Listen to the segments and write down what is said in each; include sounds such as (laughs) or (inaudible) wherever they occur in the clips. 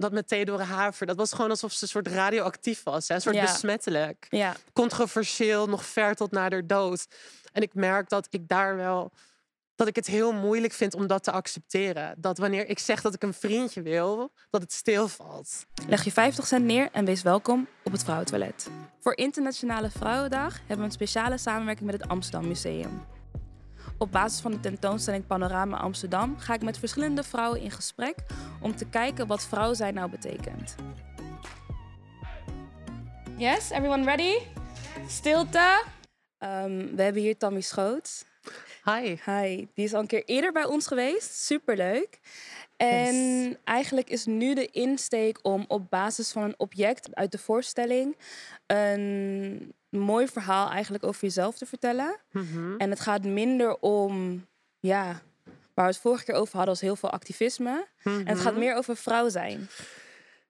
dat met Theodore Haver, dat was gewoon alsof ze een soort radioactief was. Hè? Een soort Ja. besmettelijk. Ja. Controversieel, nog ver tot na de dood. En ik merk dat ik daar wel dat ik het heel moeilijk vind om dat te accepteren. Dat wanneer ik zeg dat ik een vriendje wil, dat het stilvalt. Leg je 50 cent neer en wees welkom op het Vrouwentoilet. Voor Internationale Vrouwendag hebben we een speciale samenwerking met het Amsterdam Museum. Op basis van de tentoonstelling Panorama Amsterdam ga ik met verschillende vrouwen in gesprek om te kijken wat vrouw zijn nou betekent. Yes, everyone ready? Stilte. Ehm, we hebben hier Tammy Schoot. Hi. Hi, die is al een keer eerder bij ons geweest. Superleuk. En Yes. eigenlijk is nu de insteek om op basis van een object uit de voorstelling een mooi verhaal eigenlijk over jezelf te vertellen. Mhm. En het gaat minder om, ja, waar we het vorige keer over hadden, als heel veel activisme. En het gaat Mhm. meer over vrouw zijn.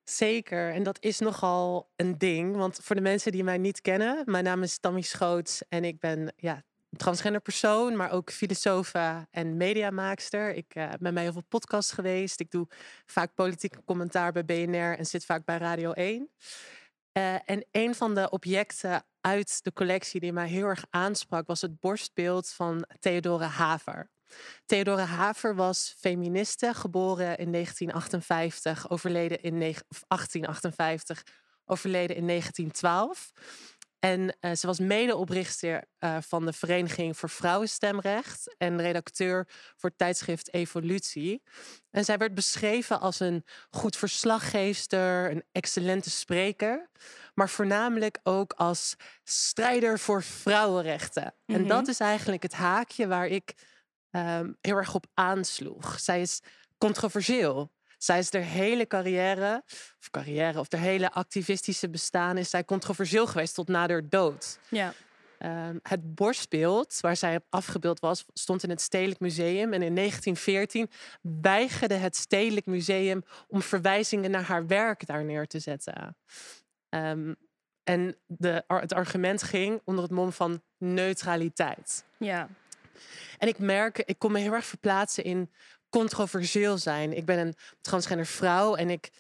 Zeker, en dat is nogal een ding. Want voor de mensen die mij niet kennen, mijn naam is Tammy Schoots en ik ben ja, transgender persoon, maar ook filosofa en mediamaakster. Ik eh, ben bij heel veel podcasts geweest. Ik doe vaak politiek commentaar bij BNR en zit vaak bij Radio 1. Eh, en een van de objecten uit de collectie die mij heel erg aansprak was het borstbeeld van Theodore Haver. Theodore Haver was feministe, geboren in 1958, overleden in negen- of 1858, overleden in 1912. En eh, ze was medeoprichter eh, van de Vereniging voor Vrouwenstemrecht en redacteur voor het tijdschrift Evolutie. En zij werd beschreven als een goed verslaggeefster, een excellente spreker, maar voornamelijk ook als strijder voor vrouwenrechten. En Mhm. dat is eigenlijk het haakje waar ik ehm, heel erg op aansloeg. Zij is controversieel. Zij is haar hele carrière, of carrière, of haar hele activistische bestaan is zij controversieel geweest tot na haar dood. Ja. Ehm, het borstbeeld waar zij op afgebeeld was, stond in het Stedelijk Museum. En in 1914 weigerde het Stedelijk Museum om verwijzingen naar haar werk daar neer te zetten. Ehm, en de, het argument ging onder het mom van neutraliteit. Ja. En ik merk, ik kon me heel erg verplaatsen in controversieel zijn. Ik ben een transgender vrouw en ik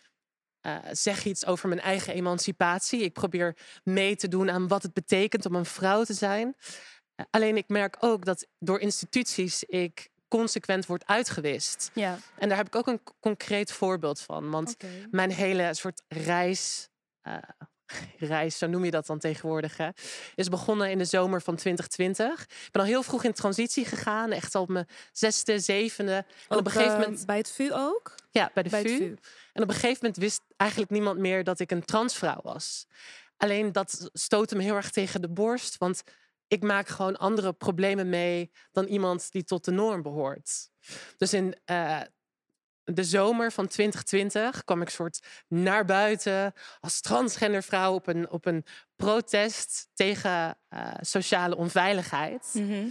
eh, zeg iets over mijn eigen emancipatie. Ik probeer mee te doen aan wat het betekent om een vrouw te zijn. Eh, alleen ik merk ook dat door instituties ik consequent word uitgewist. Ja. En daar heb ik ook een concreet voorbeeld van. Want mijn hele soort reis, eh, reis, zo noem je dat dan tegenwoordig, hè, is begonnen in de zomer van 2020. Ik ben al heel vroeg in transitie gegaan, echt al op mijn zesde, zevende. En op een gegeven eh, moment, bij het VU ook? ja, bij de Bij VU. VU. En op een gegeven moment wist eigenlijk niemand meer dat ik een transvrouw was. Alleen dat stootte me heel erg tegen de borst, want ik maak gewoon andere problemen mee dan iemand die tot de norm behoort. Dus in eh, de zomer van 2020 kwam ik soort naar buiten als transgender vrouw op een, op een protest tegen eh, sociale onveiligheid. Mhm.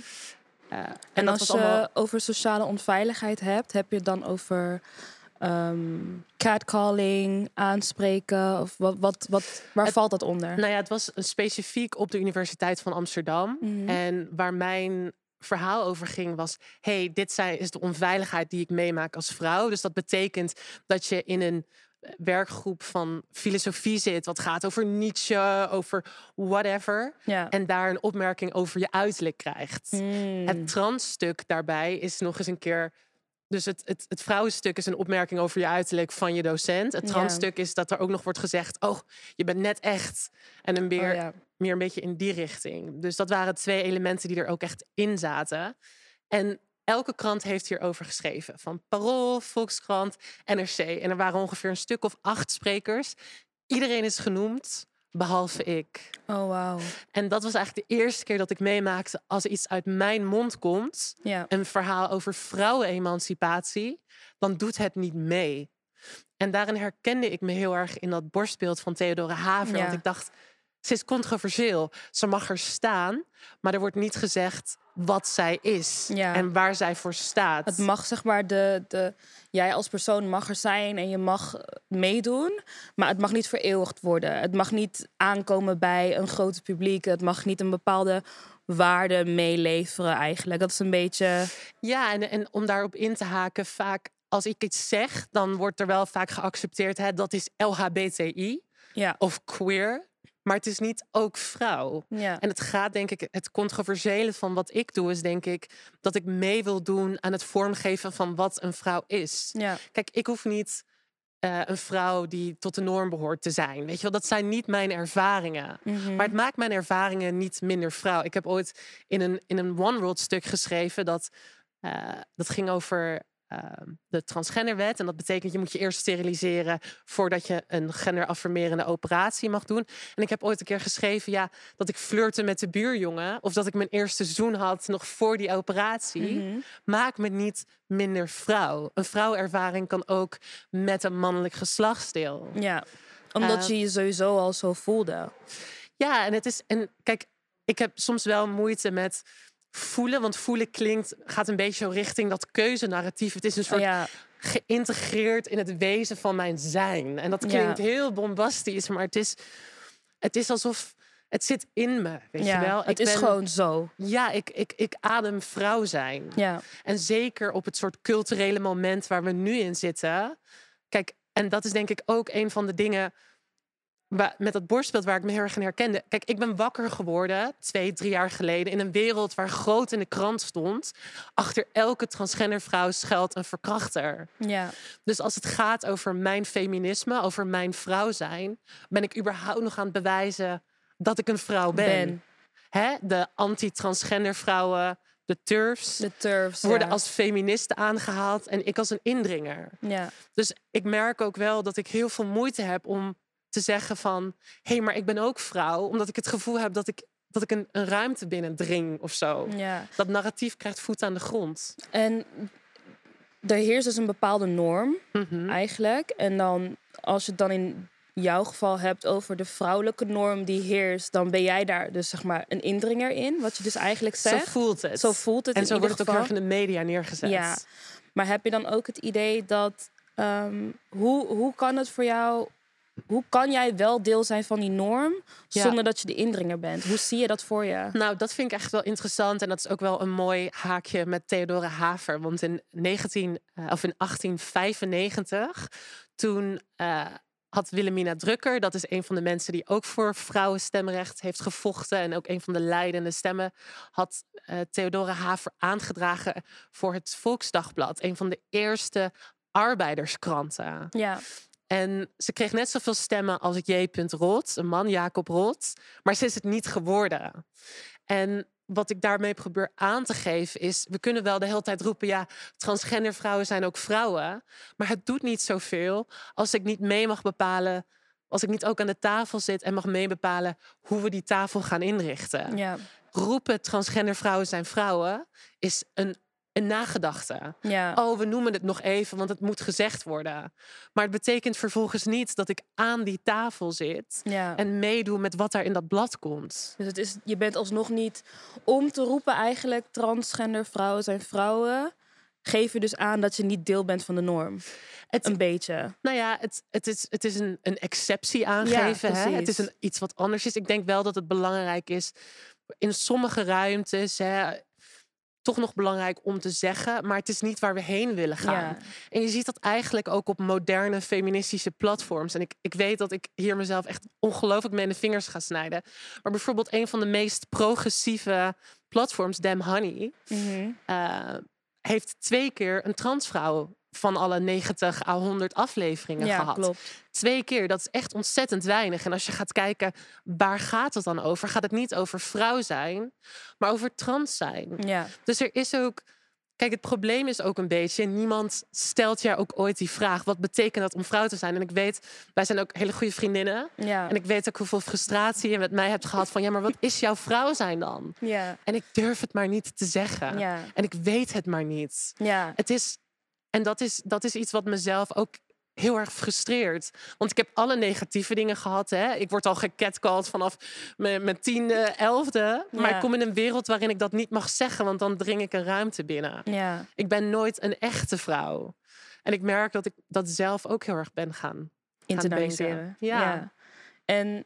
Eh, en, als je allemaal over sociale onveiligheid hebt, heb je het dan over ehm, catcalling, aanspreken? Of wat, wat, wat, waar Het- valt dat onder? Nou ja, het was specifiek op de Universiteit van Amsterdam. Mhm. En waar mijn verhaal over ging was... hey, dit zijn, is de onveiligheid die ik meemaak als vrouw. Dus dat betekent dat je in een eh, werkgroep van filosofie zit... wat gaat over Nietzsche, over whatever... ja. en daar een opmerking over je uiterlijk krijgt. Mm. Het transstuk daarbij is nog eens een keer... Dus het, het, het vrouwenstuk is een opmerking over je uiterlijk van je docent. Het Ja. transstuk is dat er ook nog wordt gezegd... oh, je bent net echt. En een meer, Oh, ja. meer een beetje in die richting. Dus dat waren twee elementen die er ook echt in zaten. En elke krant heeft hierover geschreven. Van Parool, Volkskrant, NRC. En er waren ongeveer een stuk of acht sprekers. Iedereen is genoemd, behalve ik. Oh, wauw. En dat was eigenlijk de eerste keer dat ik meemaakte... als iets uit mijn mond komt Ja. een verhaal over vrouwenemancipatie, dan doet het niet mee. En daarin herkende ik me heel erg in dat borstbeeld van Theodore Haver. Ja. Want ik dacht, ze is controversieel. Ze mag er staan, maar er wordt niet gezegd wat zij is Ja. en waar zij voor staat. Het mag, zeg maar, de, de, jij als persoon mag er zijn en je mag eh, meedoen. Maar het mag niet vereeuwigd worden. Het mag niet aankomen bij een groot publiek. Het mag niet een bepaalde waarde meeleveren eigenlijk. Dat is een beetje... Ja, en, en om daarop in te haken, vaak als ik iets zeg, dan wordt er wel vaak geaccepteerd, hè, dat is LHBTI Ja. of queer. Maar het is niet ook vrouw. Ja. En het gaat, denk ik, het controversiële van wat ik doe, is denk ik dat ik mee wil doen aan het vormgeven van wat een vrouw is. ja. Kijk, ik hoef niet eh, een vrouw die tot de norm behoort te zijn. Weet je wel, dat zijn niet mijn ervaringen. Mhm. Maar het maakt mijn ervaringen niet minder vrouw. Ik heb ooit in een, in een One World stuk geschreven dat, eh, dat ging over de transgenderwet. En dat betekent je moet je eerst steriliseren voordat je een genderaffirmerende operatie mag doen. En ik heb ooit een keer geschreven ja, dat ik flirte met de buurjongen. Of dat ik mijn eerste zoen had nog voor die operatie. Mhm. Maakt me niet minder vrouw. Een vrouwervaring kan ook met een mannelijk geslachtsdeel. Ja. Omdat je je sowieso al zo voelde. Ja, en het is. En kijk, ik heb soms wel moeite met voelen. Want voelen klinkt, gaat een beetje zo richting dat keuzenarratief. Het is een soort ja. geïntegreerd in het wezen van mijn zijn. En dat Ja. klinkt heel bombastisch, maar het is, het is alsof het zit in me. Weet ja. je wel? Het Ik is ben- gewoon zo. Ja, ik, ik, ik adem vrouw zijn. Ja. En zeker op het soort culturele moment waar we nu in zitten. Kijk, en dat is denk ik ook een van de dingen met dat borstbeeld waar ik me heel erg in herkende. Kijk, ik ben wakker geworden twee, drie jaar geleden in een wereld waar groot in de krant stond. Achter elke transgender vrouw schuilt een verkrachter. Ja. Dus als het gaat over mijn feminisme, over mijn vrouw zijn, ben ik überhaupt nog aan het bewijzen dat ik een vrouw ben. Ben. Hè? De anti-transgender vrouwen, de turfs De turfs. worden ja. als feministe aangehaald en ik als een indringer. Ja. Dus ik merk ook wel dat ik heel veel moeite heb om te zeggen van... hé, hey, maar ik ben ook vrouw. Omdat ik het gevoel heb dat ik, dat ik een, een ruimte binnendring of zo. ja. Dat narratief krijgt voet aan de grond. En er heerst dus een bepaalde norm Mhm. eigenlijk. En dan, als je het dan in jouw geval hebt over de vrouwelijke norm die heerst, dan ben jij daar dus zeg maar een indringer in. Wat je dus eigenlijk Zo zegt. voelt het. Zo voelt het en zo wordt het ook erg in de media neergezet. Ja. Maar heb je dan ook het idee dat. ehm, hoe, hoe kan het voor jou. Hoe kan jij wel deel zijn van die norm Ja. zonder dat je de indringer bent? Hoe zie je dat voor je? Nou, dat vind ik echt wel interessant. En dat is ook wel een mooi haakje met Theodore Haver. Want in, 19, eh, of in 1895, toen eh, had Wilhelmina Drucker... dat is een van de mensen die ook voor vrouwenstemrecht heeft gevochten... en ook een van de leidende stemmen... had eh, Theodore Haver aangedragen voor het Volksdagblad. Een van de eerste arbeiderskranten. Ja, En ze kreeg net zoveel stemmen als J. Roth, een man, Jacob Roth. Maar ze is het niet geworden. En wat ik daarmee probeer aan te geven is... we kunnen wel de hele tijd roepen... ja, transgender vrouwen zijn ook vrouwen. Maar het doet niet zoveel als ik niet mee mag bepalen... als ik niet ook aan de tafel zit en mag meebepalen... hoe we die tafel gaan inrichten. ja, Roepen transgender vrouwen zijn vrouwen... is een, een nagedachte. ja. Oh, we noemen het nog even, want het moet gezegd worden. Maar het betekent vervolgens niet dat ik aan die tafel zit ja. en meedoe met wat daar in dat blad komt. Dus het is, je bent alsnog niet om te roepen eigenlijk transgender vrouwen zijn vrouwen. Geef je dus aan dat je niet deel bent van de norm. Het, Een beetje. nou ja, het, het is, het is een, een exceptie aangeven. hè? Het is een, iets wat anders is. Ik denk wel dat het belangrijk is in sommige ruimtes. Hè, toch nog belangrijk om te zeggen, maar het is niet waar we heen willen gaan. Ja. En je ziet dat eigenlijk ook op moderne feministische platforms. En ik, ik weet dat ik hier mezelf echt ongelooflijk mee in de vingers ga snijden. Maar bijvoorbeeld een van de meest progressieve platforms, Damn Honey, eh, heeft twee keer een transvrouw van alle 90 à 100 afleveringen Ja, gehad. klopt. Twee keer, dat is echt ontzettend weinig. En als je gaat kijken, waar gaat het dan over? Gaat het niet over vrouw zijn, maar over trans zijn? Ja, Dus er is ook. Kijk, het probleem is ook een beetje. Niemand stelt jou ook ooit die vraag: wat betekent dat om vrouw te zijn? En ik weet, wij zijn ook hele goede vriendinnen. ja, En ik weet ook hoeveel frustratie je met mij hebt gehad van: ja, maar wat is jouw vrouw zijn dan? ja, En ik durf het maar niet te zeggen. ja, En ik weet het maar niet. ja. Het is. En dat is, dat is iets wat mezelf ook heel erg frustreert. Want ik heb alle negatieve dingen gehad. Hè? Ik word al gecatcalled vanaf mijn, mijn tiende, elfde. Maar Ja. ik kom in een wereld waarin ik dat niet mag zeggen, want dan dring ik een ruimte binnen. ja. Ik ben nooit een echte vrouw. En ik merk dat ik dat zelf ook heel erg ben gaan. Internaliseren. denken. Ja. En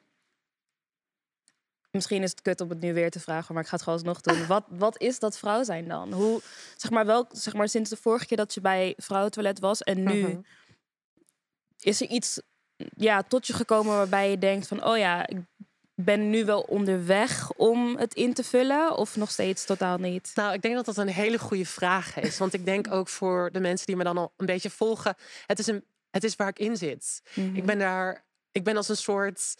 misschien is het kut om het nu weer te vragen, maar ik ga het gewoon alsnog doen. Wat, wat is dat vrouw zijn dan? Hoe, zeg maar, wel, zeg maar, sinds de vorige keer dat je bij Vrouwentoilet was en nu, Mhm. is er iets ja, tot je gekomen waarbij je denkt van, oh ja, ik ben nu wel onderweg om het in te vullen of nog steeds totaal niet? Nou, ik denk dat dat een hele goede vraag is. Want ik denk ook voor de mensen die me dan al een beetje volgen. Het is, een, het is waar ik in zit. Mhm. Ik ben daar, ik ben als een soort,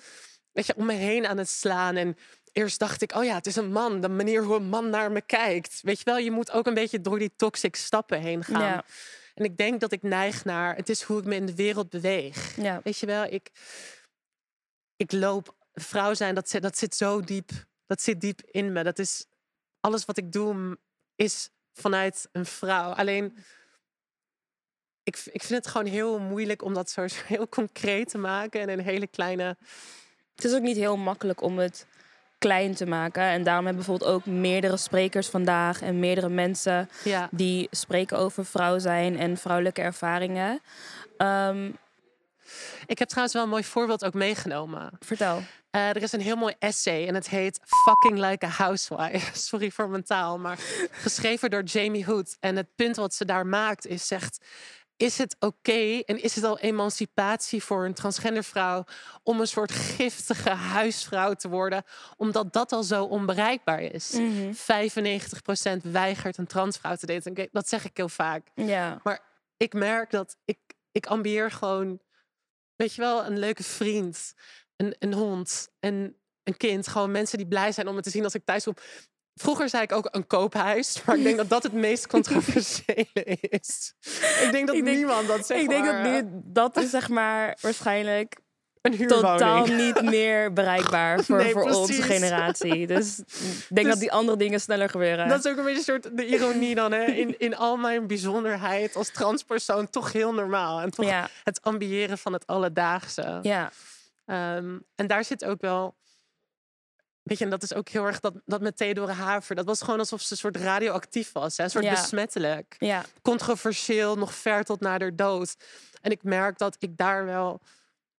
weet je, om me heen aan het slaan. En eerst dacht ik, oh ja, het is een man. De manier hoe een man naar me kijkt. Weet je wel, je moet ook een beetje door die toxic stappen heen gaan. Ja. En ik denk dat ik neig naar, het is hoe ik me in de wereld beweeg. Ja. Weet je wel, ik, ik loop, vrouw zijn, dat zit, dat zit zo diep. Dat zit diep in me. Dat is, alles wat ik doe is vanuit een vrouw. Alleen, ik, ik vind het gewoon heel moeilijk om dat zo (laughs) heel concreet te maken. En een hele kleine... Het is ook niet heel makkelijk om het klein te maken. En daarom hebben bijvoorbeeld ook meerdere sprekers vandaag en meerdere mensen Ja, die spreken over vrouw zijn en vrouwelijke ervaringen. Ehm, ik heb trouwens wel een mooi voorbeeld ook meegenomen. vertel. Eh, er is een heel mooi essay en het heet Fucking Like a Housewife. (laughs) Sorry voor mijn taal, maar geschreven door Jamie Hood. En het punt wat ze daar maakt is, zegt... Is het oké en is het al emancipatie voor een transgender vrouw... om een soort giftige huisvrouw te worden... omdat dat al zo onbereikbaar is? Mhm. 95% weigert een transvrouw te daten. En Dat zeg ik heel vaak. Ja. Maar ik merk dat ik, ik ambieer gewoon, weet je wel, een leuke vriend, een, een hond, en een kind. Gewoon mensen die blij zijn om me te zien als ik thuis kom. Vroeger zei ik ook een koophuis, (laughs) maar ik denk dat dat het meest controversiële is. Ik denk dat Ik denk- niemand dat zegt. Ik denk dat nu, dat is zeg maar waarschijnlijk een huurwoning. totaal niet (laughs) meer bereikbaar voor, Nee, voor onze generatie. (laughs) Dus ik denk Dus- dat die andere dingen sneller gebeuren. Dat is ook een beetje een soort de ironie dan, hè? In, in al mijn bijzonderheid als transpersoon toch heel normaal. En toch ja, het ambiëren van het alledaagse. ja, Ehm, en daar zit ook wel. Weet je, en dat is ook heel erg dat, dat met Theodore Haver. Dat was gewoon alsof ze een soort radioactief was. Hè? Een soort Ja. besmettelijk. ja, Controversieel, nog ver tot na de dood. En ik merk dat ik daar wel.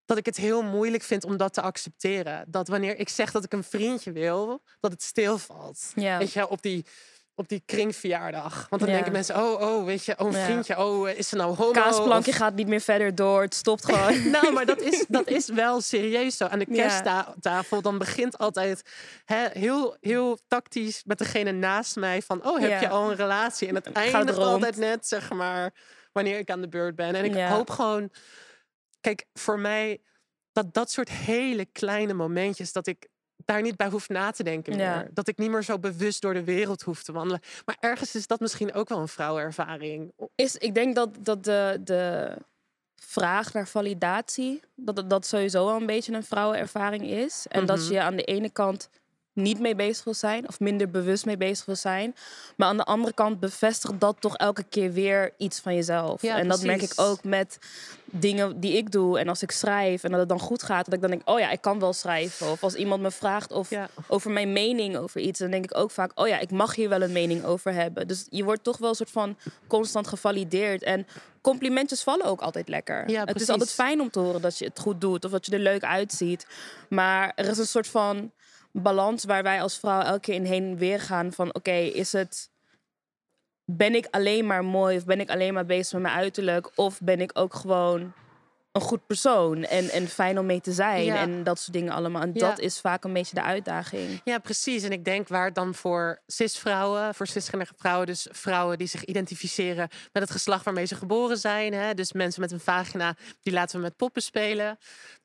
Dat ik het heel moeilijk vind om dat te accepteren. Dat wanneer ik zeg dat ik een vriendje wil, dat het stilvalt. ja. Weet je, op die, op die kringverjaardag. Want dan Ja. denken mensen, oh, oh, weet je, oh, een Ja. vriendje, oh, is ze nou homo? Kaasplankje Of- gaat niet meer verder door. Het stopt (laughs) gewoon. nou, maar dat is, dat is wel serieus zo. Aan de kersttafel, dan begint altijd hè, heel, heel tactisch met degene naast mij van... oh, heb Ja. je al een relatie? En het eindigt altijd net, zeg maar, wanneer ik aan de beurt ben. En ik hoop gewoon... Kijk, voor mij, dat dat soort hele kleine momentjes... dat ik daar niet bij hoef na te denken Ja. meer. Dat ik niet meer zo bewust door de wereld hoef te wandelen. Maar ergens is dat misschien ook wel een vrouwenervaring. Is, ik denk dat, dat de, de vraag naar validatie, dat dat- dat sowieso wel een beetje een vrouwenervaring is. En dat Mhm. je aan de ene kant niet mee bezig wil zijn of minder bewust mee bezig wil zijn. Maar aan de andere kant bevestigt dat toch elke keer weer iets van jezelf. Ja, en dat merk ik ook met dingen die ik doe. En als ik schrijf en dat het dan goed gaat, dat ik dan denk, oh ja, ik kan wel schrijven. Of als iemand me vraagt of Ja. over mijn mening over iets, dan denk ik ook vaak, oh ja, ik mag hier wel een mening over hebben. Dus je wordt toch wel een soort van constant gevalideerd. En complimentjes vallen ook altijd lekker. Ja, het is altijd fijn om te horen dat je het goed doet of dat je er leuk uitziet. Maar er is een soort van balans waar wij als vrouw elke keer in heen en weer gaan van, oké, is het ben ik alleen maar mooi of ben ik alleen maar bezig met mijn uiterlijk of ben ik ook gewoon een goed persoon en, en fijn om mee te zijn Ja. en dat soort dingen allemaal. En Ja. dat is vaak een beetje de uitdaging. Ja, precies. En ik denk waar het dan voor cis-vrouwen, voor cisgender vrouwen, dus vrouwen die zich identificeren met het geslacht waarmee ze geboren zijn, hè, dus mensen met een vagina, die laten we met poppen spelen,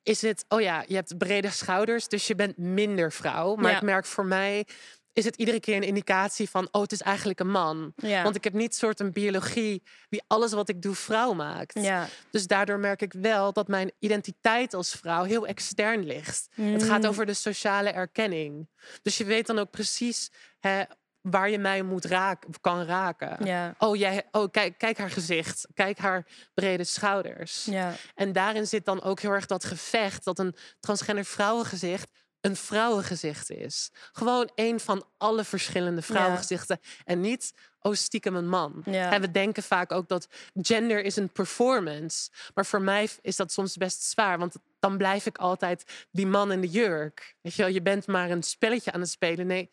is het, oh ja, je hebt brede schouders, dus je bent minder vrouw. Maar Ja. ik merk voor mij is het iedere keer een indicatie van, oh, het is eigenlijk een man. Ja. Want ik heb niet soort een biologie die alles wat ik doe vrouw maakt. ja. Dus daardoor merk ik wel dat mijn identiteit als vrouw heel extern ligt. Het gaat Mm. over de sociale erkenning. Dus je weet dan ook precies hè, waar je mij moet raken, kan raken. Ja. Oh, jij, oh kijk, kijk haar gezicht. Kijk haar brede schouders. Ja. En daarin zit dan ook heel erg dat gevecht dat een transgender vrouwengezicht een vrouwengezicht is. Gewoon een van alle verschillende vrouwengezichten. En niet, oh stiekem een man. Ja. En we denken vaak ook dat gender is een performance. Maar voor mij is dat soms best zwaar. Want dan blijf ik altijd die man in de jurk. Weet je wel, je bent maar een spelletje aan het spelen. Nee,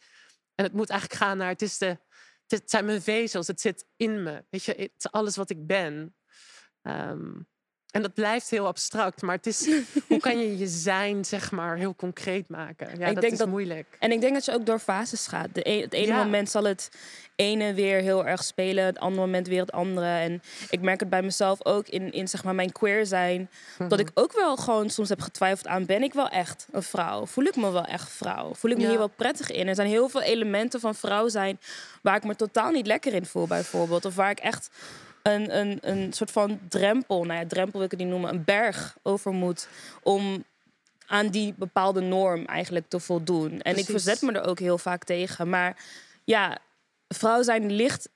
en het moet eigenlijk gaan naar, het, is de, het zijn mijn vezels, het zit in me. Weet je, het is alles wat ik ben. Ehm, en dat blijft heel abstract, maar het is, (laughs) hoe kan je je zijn, zeg maar, heel concreet maken? Ja, Ik dat denk is dat- moeilijk. En ik denk dat je ook door fases gaat. De e- het ene Ja. moment zal het ene weer heel erg spelen, het andere moment weer het andere. En ik merk het bij mezelf ook in, in zeg maar mijn queer zijn. Dat Mhm. ik ook wel gewoon soms heb getwijfeld aan, ben ik wel echt een vrouw? Voel ik me wel echt vrouw? Voel ik me Ja. hier wel prettig in? Er zijn heel veel elementen van vrouw zijn waar ik me totaal niet lekker in voel bijvoorbeeld. Of waar ik echt een, een, een soort van drempel, nou ja, drempel wil ik het niet noemen, een berg over moet om aan die bepaalde norm eigenlijk te voldoen. En ik verzet me er ook heel vaak tegen. Maar ja, vrouw zijn ligt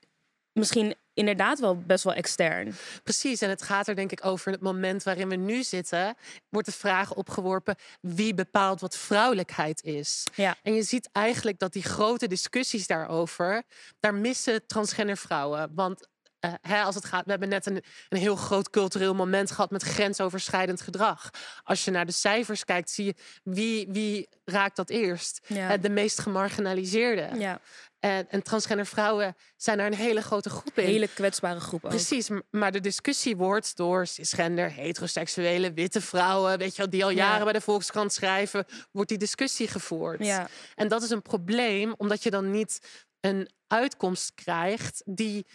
misschien inderdaad wel best wel extern. Precies, en het gaat er denk ik over het moment waarin we nu zitten, wordt de vraag opgeworpen wie bepaalt wat vrouwelijkheid is. Ja. En je ziet eigenlijk dat die grote discussies daarover, daar missen transgender vrouwen. Want eh, hè, als het gaat, we hebben net een, een heel groot cultureel moment gehad met grensoverschrijdend gedrag. Als je naar de cijfers kijkt, zie je wie, wie raakt dat eerst? Ja. Eh, de meest gemarginaliseerde. ja, En, en transgender vrouwen zijn daar een hele grote groep in. hele kwetsbare groep ook. Precies, maar de discussie wordt door cisgender, heteroseksuele, witte vrouwen, weet je wel, die al jaren Ja. bij de Volkskrant schrijven, wordt die discussie gevoerd. Ja, En dat is een probleem, omdat je dan niet een uitkomst krijgt die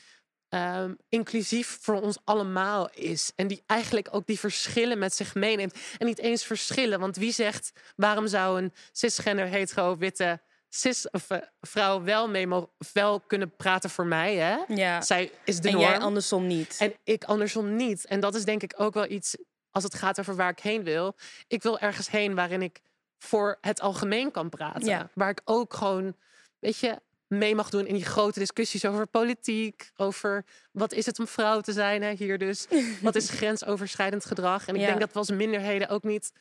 ehm, inclusief voor ons allemaal is. En die eigenlijk ook die verschillen met zich meeneemt. En niet eens verschillen, want wie zegt waarom zou een cisgender, hetero, witte cis of, eh, vrouw wel mee mogen, wel kunnen praten voor mij? Hè? ja. Zij is de en norm. jij andersom niet. En ik andersom niet. En dat is denk ik ook wel iets, als het gaat over waar ik heen wil. Ik wil ergens heen waarin ik voor het algemeen kan praten. Ja. Waar ik ook gewoon, weet je, mee mag doen in die grote discussies over politiek. Over wat is het om vrouw te zijn hè, hier dus. Wat is (laughs) grensoverschrijdend gedrag. En ik Ja. denk dat we als minderheden ook niet...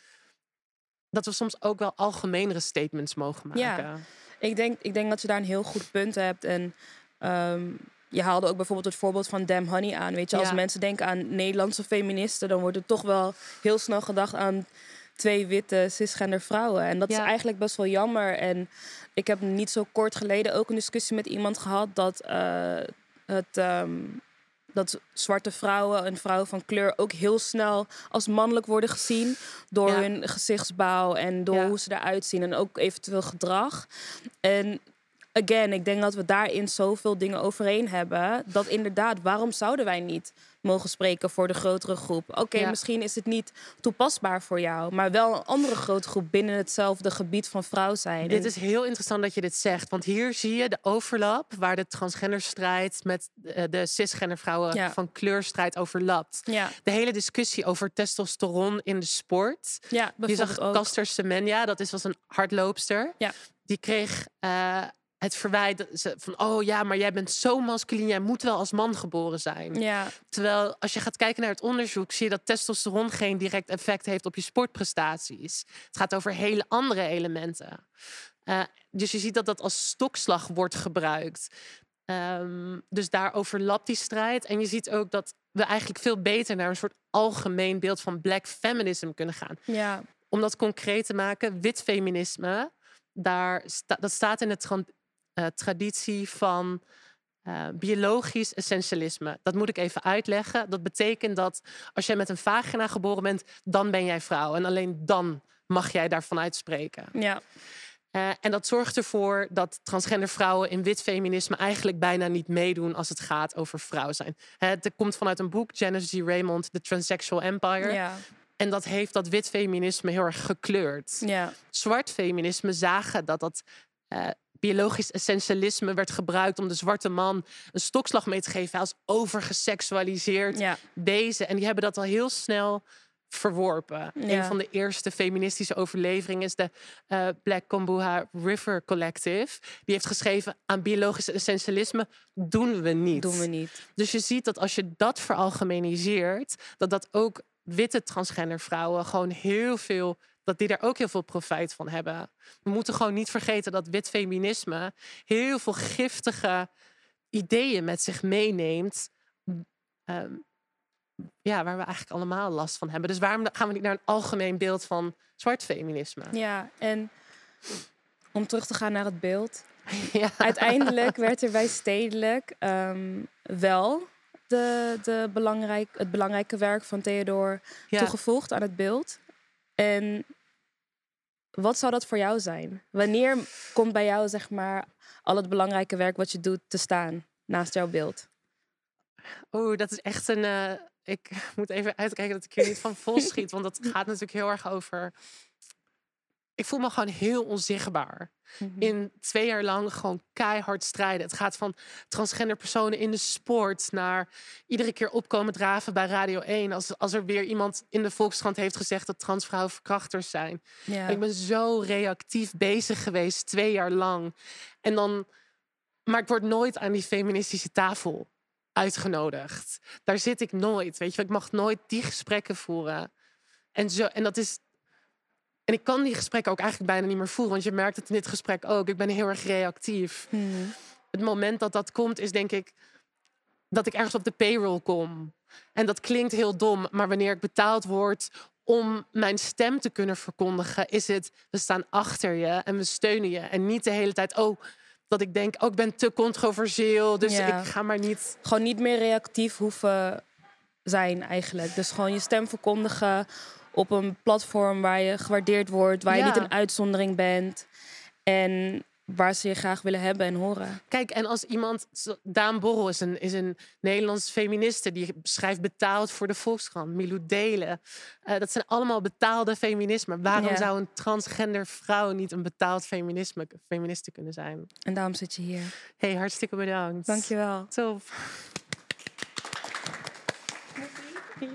Dat we soms ook wel algemenere statements mogen maken. Ja. Ik, denk, ik denk dat je daar een heel goed punt hebt. En ehm, je haalde ook bijvoorbeeld het voorbeeld van Damn Honey aan. Weet je, als Ja. mensen denken aan Nederlandse feministen, dan wordt er toch wel heel snel gedacht aan twee witte cisgender vrouwen. En dat is eigenlijk best wel jammer. En ik heb niet zo kort geleden ook een discussie met iemand gehad dat eh, het. ehm, dat zwarte vrouwen en vrouwen van kleur ook heel snel als mannelijk worden gezien. Door Ja. hun gezichtsbouw en door Ja. hoe ze eruit zien. En ook eventueel gedrag. En again, ik denk dat we daarin zoveel dingen overeen hebben. Dat inderdaad, waarom zouden wij niet mogen spreken voor de grotere groep? Oké, Ja. misschien is het niet toepasbaar voor jou. Maar wel een andere grote groep binnen hetzelfde gebied van vrouw zijn. Dit En- is heel interessant dat je dit zegt. Want hier zie je de overlap waar de transgenderstrijd met eh, de cisgender vrouwen Ja. van kleurstrijd overlapt. ja, De hele discussie over testosteron in de sport. ja, Je zag ook. Caster Semenya, dat is, was een hardloopster. Ja. Die kreeg eh, het verwijt van... oh ja, maar jij bent zo masculien, jij moet wel als man geboren zijn. Ja, Terwijl als je gaat kijken naar het onderzoek, zie je dat testosteron geen direct effect heeft op je sportprestaties. Het gaat over hele andere elementen. Eh, dus je ziet dat dat als stokslag wordt gebruikt. Ehm, dus daar overlapt die strijd. En je ziet ook dat we eigenlijk veel beter naar een soort algemeen beeld van black feminism kunnen gaan. ja, Om dat concreet te maken, wit feminisme, daar sta- dat staat in de eh, traditie van eh, biologisch essentialisme. Dat moet ik even uitleggen. Dat betekent dat als jij met een vagina geboren bent, dan ben jij vrouw. En alleen dan mag jij daarvan uitspreken. ja, Eh, en dat zorgt ervoor dat transgender vrouwen in wit feminisme eigenlijk bijna niet meedoen als het gaat over vrouw zijn. Het komt vanuit een boek, Janice G. Raymond, The Transsexual Empire. ja, En dat heeft dat wit feminisme heel erg gekleurd ja, zwart feminisme zagen dat dat biologisch essentialisme werd gebruikt om de zwarte man een stokslag mee te geven als overgeseksualiseerd ja, wezen. En die hebben dat al heel snel verworpen. Ja. Een van de eerste feministische overleveringen is de eh, Black Kombuha River Collective. Die heeft geschreven aan biologisch essentialisme doen we niet. doen we niet. Dus je ziet dat als je dat veralgemeniseert, dat dat ook witte transgender vrouwen gewoon heel veel, dat die daar ook heel veel profijt van hebben. We moeten gewoon niet vergeten dat wit feminisme heel veel giftige ideeën met zich meeneemt. Ehm, ja, waar we eigenlijk allemaal last van hebben. Dus waarom gaan we niet naar een algemeen beeld van zwart feminisme? Ja, en om terug te gaan naar het beeld. (laughs) Ja. Uiteindelijk werd er bij (laughs) stedelijk ehm, wel de, de belangrijk, het belangrijke werk van Theodor Ja. toegevoegd aan het beeld. En wat zou dat voor jou zijn? Wanneer komt bij jou, zeg maar, al het belangrijke werk wat je doet te staan naast jouw beeld? Oeh, dat is echt een. eh, ik (laughs) moet even uitkijken dat ik hier niet van vol schiet. Want dat gaat natuurlijk heel erg over. Ik voel me gewoon heel onzichtbaar. In twee jaar lang gewoon keihard strijden. Het gaat van transgender personen in de sport naar iedere keer opkomen draven bij Radio 1. Als, als er weer iemand in de Volkskrant heeft gezegd dat transvrouwen verkrachters zijn. Ik ben zo reactief bezig geweest, twee jaar lang. En dan, maar ik word nooit aan die feministische tafel uitgenodigd. Daar zit ik nooit, weet je. Ik mag nooit die gesprekken voeren. En, zo, en dat is. En ik kan die gesprekken ook eigenlijk bijna niet meer voeren, want je merkt het in dit gesprek ook. Ik ben heel erg reactief. Mhm. Het moment dat dat komt, is denk ik dat ik ergens op de payroll kom. En dat klinkt heel dom, maar wanneer ik betaald word om mijn stem te kunnen verkondigen, is het we staan achter je en we steunen je. En niet de hele tijd, oh, dat ik denk, oh, ik ben te controversieel, dus Ja. ik ga maar niet. Gewoon niet meer reactief hoeven zijn eigenlijk. Dus gewoon je stem verkondigen op een platform waar je gewaardeerd wordt, waar je Ja. niet een uitzondering bent en waar ze je graag willen hebben en horen. Kijk, en als iemand, zo- Daan Borrel is een, is een Nederlands feministe, die schrijft betaald voor de Volkskrant, Milou Delen. Eh, dat zijn allemaal betaalde feminismen. Waarom Ja. zou een transgender vrouw niet een betaald feminisme, feministe kunnen zijn? En daarom zit je hier. hey, hartstikke bedankt. Dankjewel. Bijna